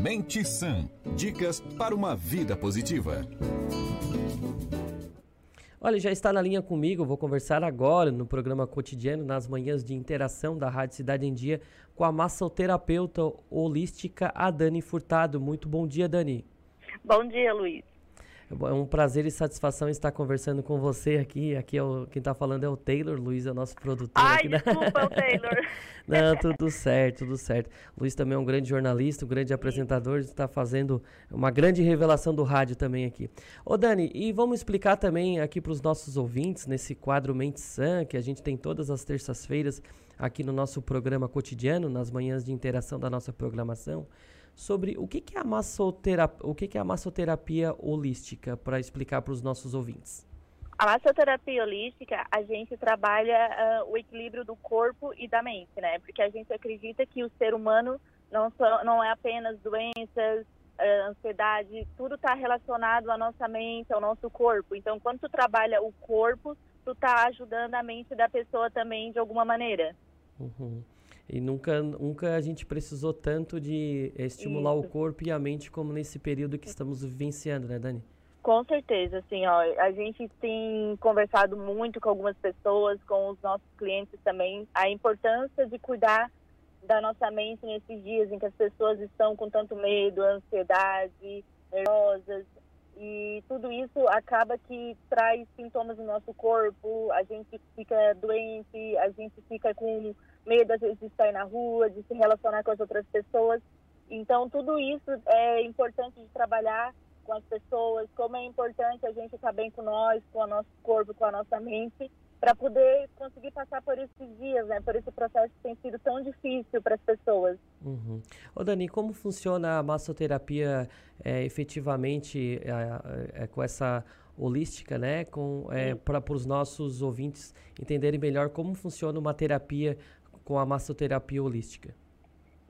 Mente Sã. Dicas para uma vida positiva. Olha, já está na linha comigo, vou conversar agora no programa cotidiano, nas manhãs de interação da Rádio Cidade em Dia, com a massoterapeuta holística, a Dani Furtado. Muito bom dia, Dani. Bom dia, Luiz. É um prazer e satisfação estar conversando com você aqui. Aqui é o, quem está falando é o Taylor, Luiz é o nosso produtor. Ai, aqui desculpa, da... o Taylor. Não, tudo certo, tudo certo. Luiz também é um grande jornalista, um grande apresentador, está fazendo uma grande revelação do rádio também aqui. Ô Dani, e vamos explicar também aqui para os nossos ouvintes, nesse quadro Mente Sã, que a gente tem todas as terças-feiras aqui no nosso programa cotidiano, nas manhãs de interação da nossa programação sobre o que, que é a massoterapia, o que, que é a massoterapia holística, para explicar para os nossos ouvintes. A massoterapia holística, a gente trabalha uh, o equilíbrio do corpo e da mente, né? Porque a gente acredita que o ser humano não, só, não é apenas doenças, uh, ansiedade, tudo está relacionado à nossa mente, ao nosso corpo. Então, quando tu trabalha o corpo, tu está ajudando a mente da pessoa também de alguma maneira. Uhum. E nunca, nunca a gente precisou tanto de estimular Isso. o corpo e a mente como nesse período que estamos vivenciando, né, Dani? Com certeza, assim, ó, a gente tem conversado muito com algumas pessoas, com os nossos clientes também, a importância de cuidar da nossa mente nesses dias em que as pessoas estão com tanto medo, ansiedade, nervosas, e tudo isso acaba que traz sintomas no nosso corpo, a gente fica doente, a gente fica com medo às vezes de sair na rua, de se relacionar com as outras pessoas. Então, tudo isso é importante de trabalhar com as pessoas, como é importante a gente estar bem com nós, com o nosso corpo, com a nossa mente, para poder conseguir passar por esses dias, né, por esse processo que tem sido tão difícil para as pessoas. Uhum. Ô Dani, como funciona a massoterapia é, efetivamente é, é, com essa holística, né, com é, para os nossos ouvintes entenderem melhor como funciona uma terapia com a massoterapia holística?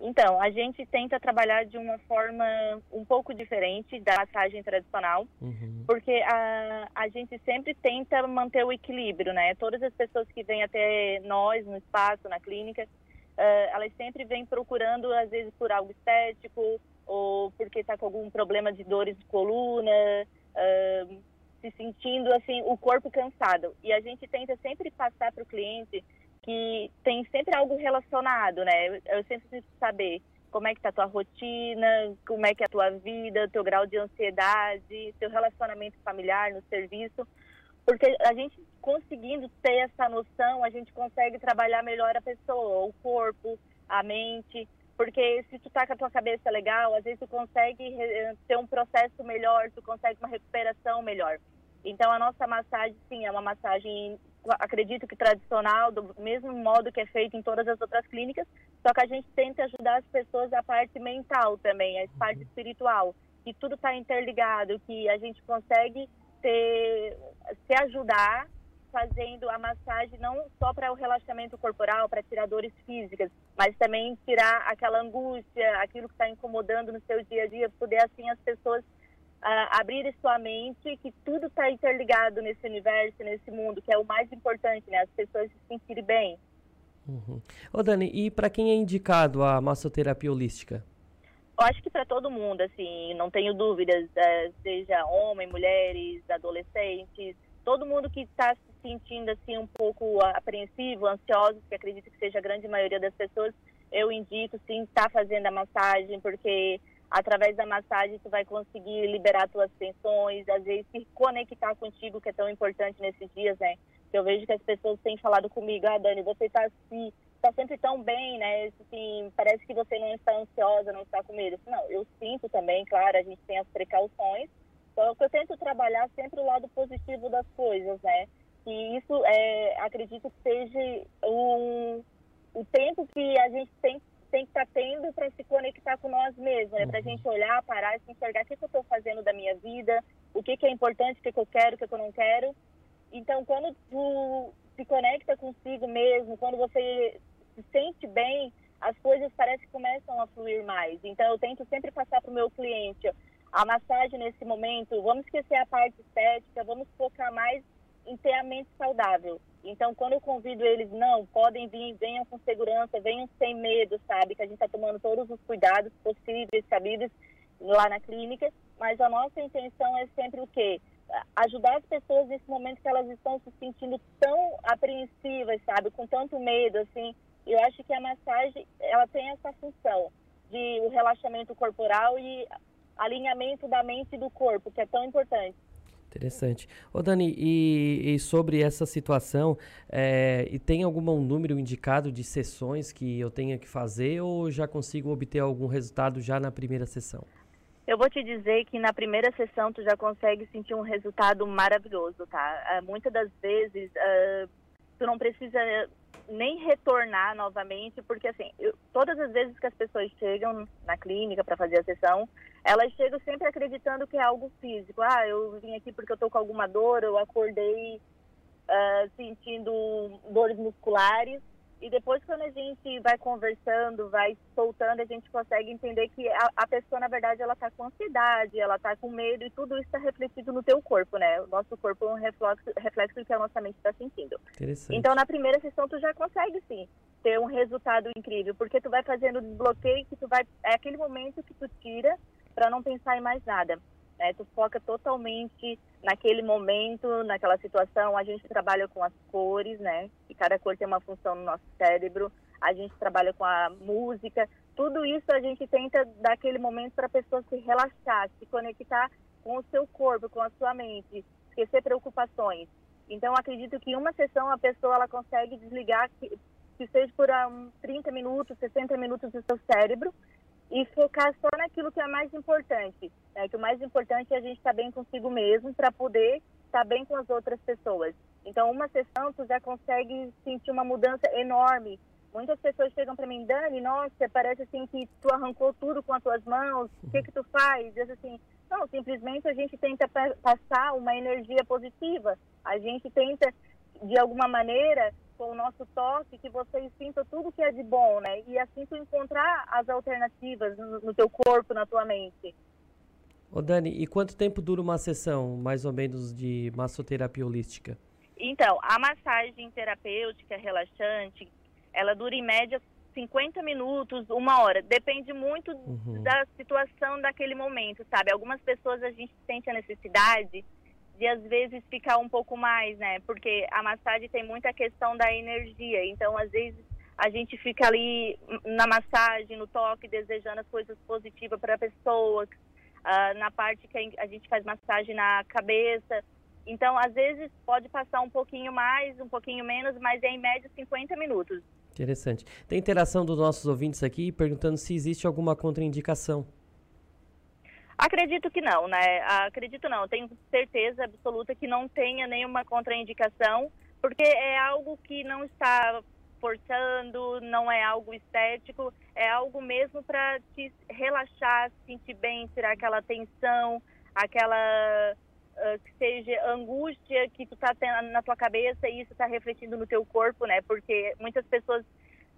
Então, a gente tenta trabalhar de uma forma um pouco diferente da massagem tradicional, uhum. porque a, a gente sempre tenta manter o equilíbrio, né? Todas as pessoas que vêm até nós no espaço, na clínica, uh, elas sempre vêm procurando, às vezes, por algo estético ou porque está com algum problema de dores de coluna, uh, se sentindo, assim, o corpo cansado. E a gente tenta sempre passar para o cliente que tem sempre algo relacionado, né? Eu sempre preciso saber como é que tá a tua rotina, como é que é a tua vida, teu grau de ansiedade, teu relacionamento familiar no serviço, porque a gente conseguindo ter essa noção, a gente consegue trabalhar melhor a pessoa, o corpo, a mente, porque se tu tá com a tua cabeça legal, às vezes tu consegue ter um processo melhor, tu consegue uma recuperação melhor. Então a nossa massagem, sim, é uma massagem acredito que tradicional, do mesmo modo que é feito em todas as outras clínicas, só que a gente tenta ajudar as pessoas a parte mental também, a parte espiritual, que tudo está interligado, que a gente consegue ter, se ajudar fazendo a massagem não só para o relaxamento corporal, para tirar dores físicas, mas também tirar aquela angústia, aquilo que está incomodando no seu dia a dia, poder assim as pessoas uh, abrir sua mente que tudo está interligado nesse universo, nesse mundo, que é o mais importante, né? As pessoas se sentirem bem. Uhum. Ô Dani, e para quem é indicado a massoterapia holística? Eu acho que para todo mundo, assim, não tenho dúvidas, é, seja homem, mulheres, adolescentes, todo mundo que está se sentindo assim um pouco apreensivo, ansioso, que acredito que seja a grande maioria das pessoas, eu indico sim estar tá fazendo a massagem, porque através da massagem tu vai conseguir liberar tuas tensões, às vezes se conectar contigo, que é tão importante nesses dias, né? Que eu vejo que as pessoas têm falado comigo, ah, Dani, você tá assim, tá sempre tão bem, né? Assim, parece que você não está ansiosa, não está com medo. Não, eu sinto também, claro, a gente tem as precauções, que eu tento trabalhar sempre o lado positivo das coisas, né? E isso, é, acredito que seja um, o tempo que a gente tem tem que estar tá tendo para se conectar com nós mesmos, né? Para a uhum. gente olhar, parar e se enxergar o que, que eu estou fazendo da minha vida, o que, que é importante, o que, que eu quero, o que, que eu não quero. Então, quando tu se conecta consigo mesmo, quando você se sente bem, as coisas parece que começam a fluir mais. Então, eu tento sempre passar para o meu cliente a massagem nesse momento, vamos esquecer a parte estética, vamos focar mais em ter a mente saudável. Então, quando eu convido eles, não, podem vir, venham com segurança, venham sem medo, sabe? Que a gente está tomando todos os cuidados possíveis, sabidos lá na clínica, mas a nossa intenção é sempre o quê? Ajudar as pessoas nesse momento que elas estão se sentindo tão apreensivas, sabe? Com tanto medo, assim. Eu acho que a massagem, ela tem essa função de o relaxamento corporal e alinhamento da mente e do corpo, que é tão importante. Interessante. Ô Dani, e, e sobre essa situação, é, e tem algum número indicado de sessões que eu tenha que fazer ou já consigo obter algum resultado já na primeira sessão? Eu vou te dizer que na primeira sessão tu já consegue sentir um resultado maravilhoso, tá? Uh, muitas das vezes uh, tu não precisa nem retornar novamente, porque assim, eu, todas as vezes que as pessoas chegam na clínica para fazer a sessão, elas chegam sempre acreditando que é algo físico. Ah, eu vim aqui porque eu tô com alguma dor, eu acordei uh, sentindo dores musculares. E depois, quando a gente vai conversando, vai soltando, a gente consegue entender que a, a pessoa, na verdade, ela está com ansiedade, ela está com medo e tudo isso está refletido no teu corpo, né? O nosso corpo é um reflexo, reflexo do que a nossa mente está sentindo. Então, na primeira sessão, tu já consegue, sim, ter um resultado incrível, porque tu vai fazendo desbloqueio que tu vai... É aquele momento que tu tira para não pensar em mais nada. Né? Tu foca totalmente naquele momento, naquela situação. A gente trabalha com as cores, né? E cada cor tem uma função no nosso cérebro. A gente trabalha com a música. Tudo isso a gente tenta dar aquele momento para a pessoa se relaxar, se conectar com o seu corpo, com a sua mente, esquecer preocupações. Então, acredito que em uma sessão a pessoa ela consegue desligar, que, que seja por um, 30 minutos, 60 minutos do seu cérebro, e focar só naquilo que é mais importante. Né? Que o mais importante é a gente estar tá bem consigo mesmo para poder estar tá bem com as outras pessoas. Então, uma sessão tu já consegue sentir uma mudança enorme. Muitas pessoas chegam para mim, Dani, nossa, parece assim que tu arrancou tudo com as tuas mãos, o que que tu faz? Assim, não, simplesmente a gente tenta passar uma energia positiva. A gente tenta, de alguma maneira, com o nosso toque, que vocês sintam tudo que é de bom, né? E assim tu encontrar as alternativas no, no teu corpo, na tua mente. Ô Dani, e quanto tempo dura uma sessão, mais ou menos, de massoterapia holística? Então, a massagem terapêutica relaxante, ela dura em média 50 minutos, uma hora. Depende muito uhum. da situação daquele momento, sabe? Algumas pessoas a gente sente a necessidade de às vezes ficar um pouco mais, né? Porque a massagem tem muita questão da energia. Então, às vezes a gente fica ali na massagem, no toque, desejando as coisas positivas para a pessoa. Uh, na parte que a gente faz massagem na cabeça. Então, às vezes pode passar um pouquinho mais, um pouquinho menos, mas é em média 50 minutos. Interessante. Tem interação dos nossos ouvintes aqui perguntando se existe alguma contraindicação. Acredito que não, né? Acredito não, tenho certeza absoluta que não tenha nenhuma contraindicação, porque é algo que não está forçando, não é algo estético, é algo mesmo para te relaxar, se sentir bem, tirar aquela tensão, aquela uh, que seja angústia que tu tá tendo na tua cabeça e isso está refletindo no teu corpo, né? Porque muitas pessoas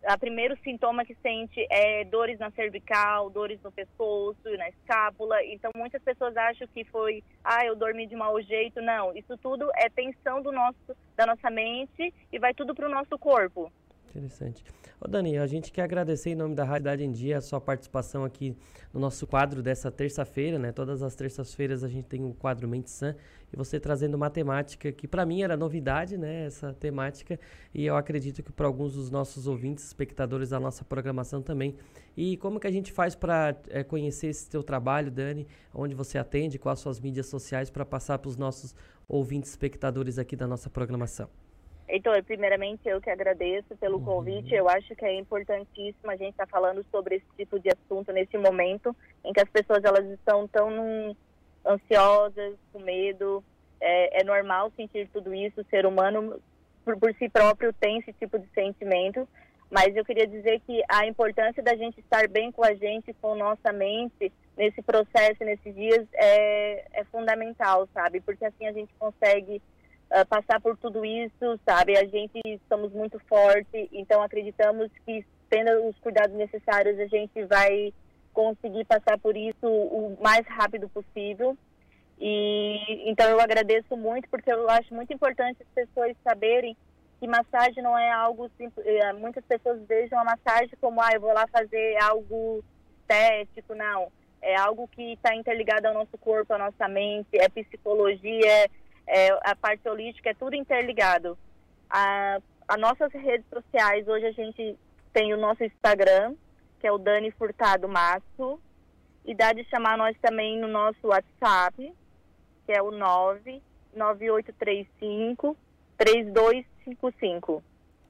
o primeiro sintoma que sente é dores na cervical, dores no pescoço, na escápula. Então, muitas pessoas acham que foi, ah, eu dormi de mau jeito. Não, isso tudo é tensão do nosso, da nossa mente e vai tudo para o nosso corpo. Interessante. Ô Dani, a gente quer agradecer em nome da Rádio Idade em Dia a sua participação aqui no nosso quadro dessa terça-feira, né? Todas as terças-feiras a gente tem o quadro Mente Sã e você trazendo matemática, que para mim era novidade, né? Essa temática, e eu acredito que para alguns dos nossos ouvintes, espectadores da nossa programação também. E como que a gente faz para é, conhecer esse teu trabalho, Dani? Onde você atende, quais as suas mídias sociais para passar para os nossos ouvintes, espectadores aqui da nossa programação? Então, primeiramente, eu que agradeço pelo uhum. convite. Eu acho que é importantíssimo a gente estar tá falando sobre esse tipo de assunto nesse momento em que as pessoas elas estão tão num, ansiosas, com medo. É, é, normal sentir tudo isso. O ser humano, por, por si próprio, tem esse tipo de sentimento. Mas eu queria dizer que a importância da gente estar bem com a gente, com nossa mente, nesse processo, nesses dias, é, é fundamental, sabe? Porque assim a gente consegue uh, passar por tudo isso, sabe? A gente somos muito forte, então acreditamos que tendo os cuidados necessários a gente vai conseguir passar por isso o mais rápido possível. E então eu agradeço muito porque eu acho muito importante as pessoas saberem que massagem não é algo simples. Eh, muitas pessoas vejam a massagem como ah, eu vou lá fazer algo estético, não. É algo que está interligado ao nosso corpo, à nossa mente, é psicologia, é, a parte holística, é tudo interligado. A, as nossas redes sociais, hoje a gente tem o nosso Instagram, que é o Dani Furtado Masso, e dá de chamar nós também no nosso WhatsApp, que é o 99835 3255.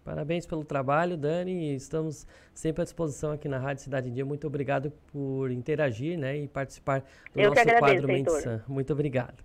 Parabéns pelo trabalho, Dani. Estamos sempre à disposição aqui na Rádio Cidade em Dia. Muito obrigado por interagir né, e participar do Eu nosso agradeço, quadro Mente Muito obrigado.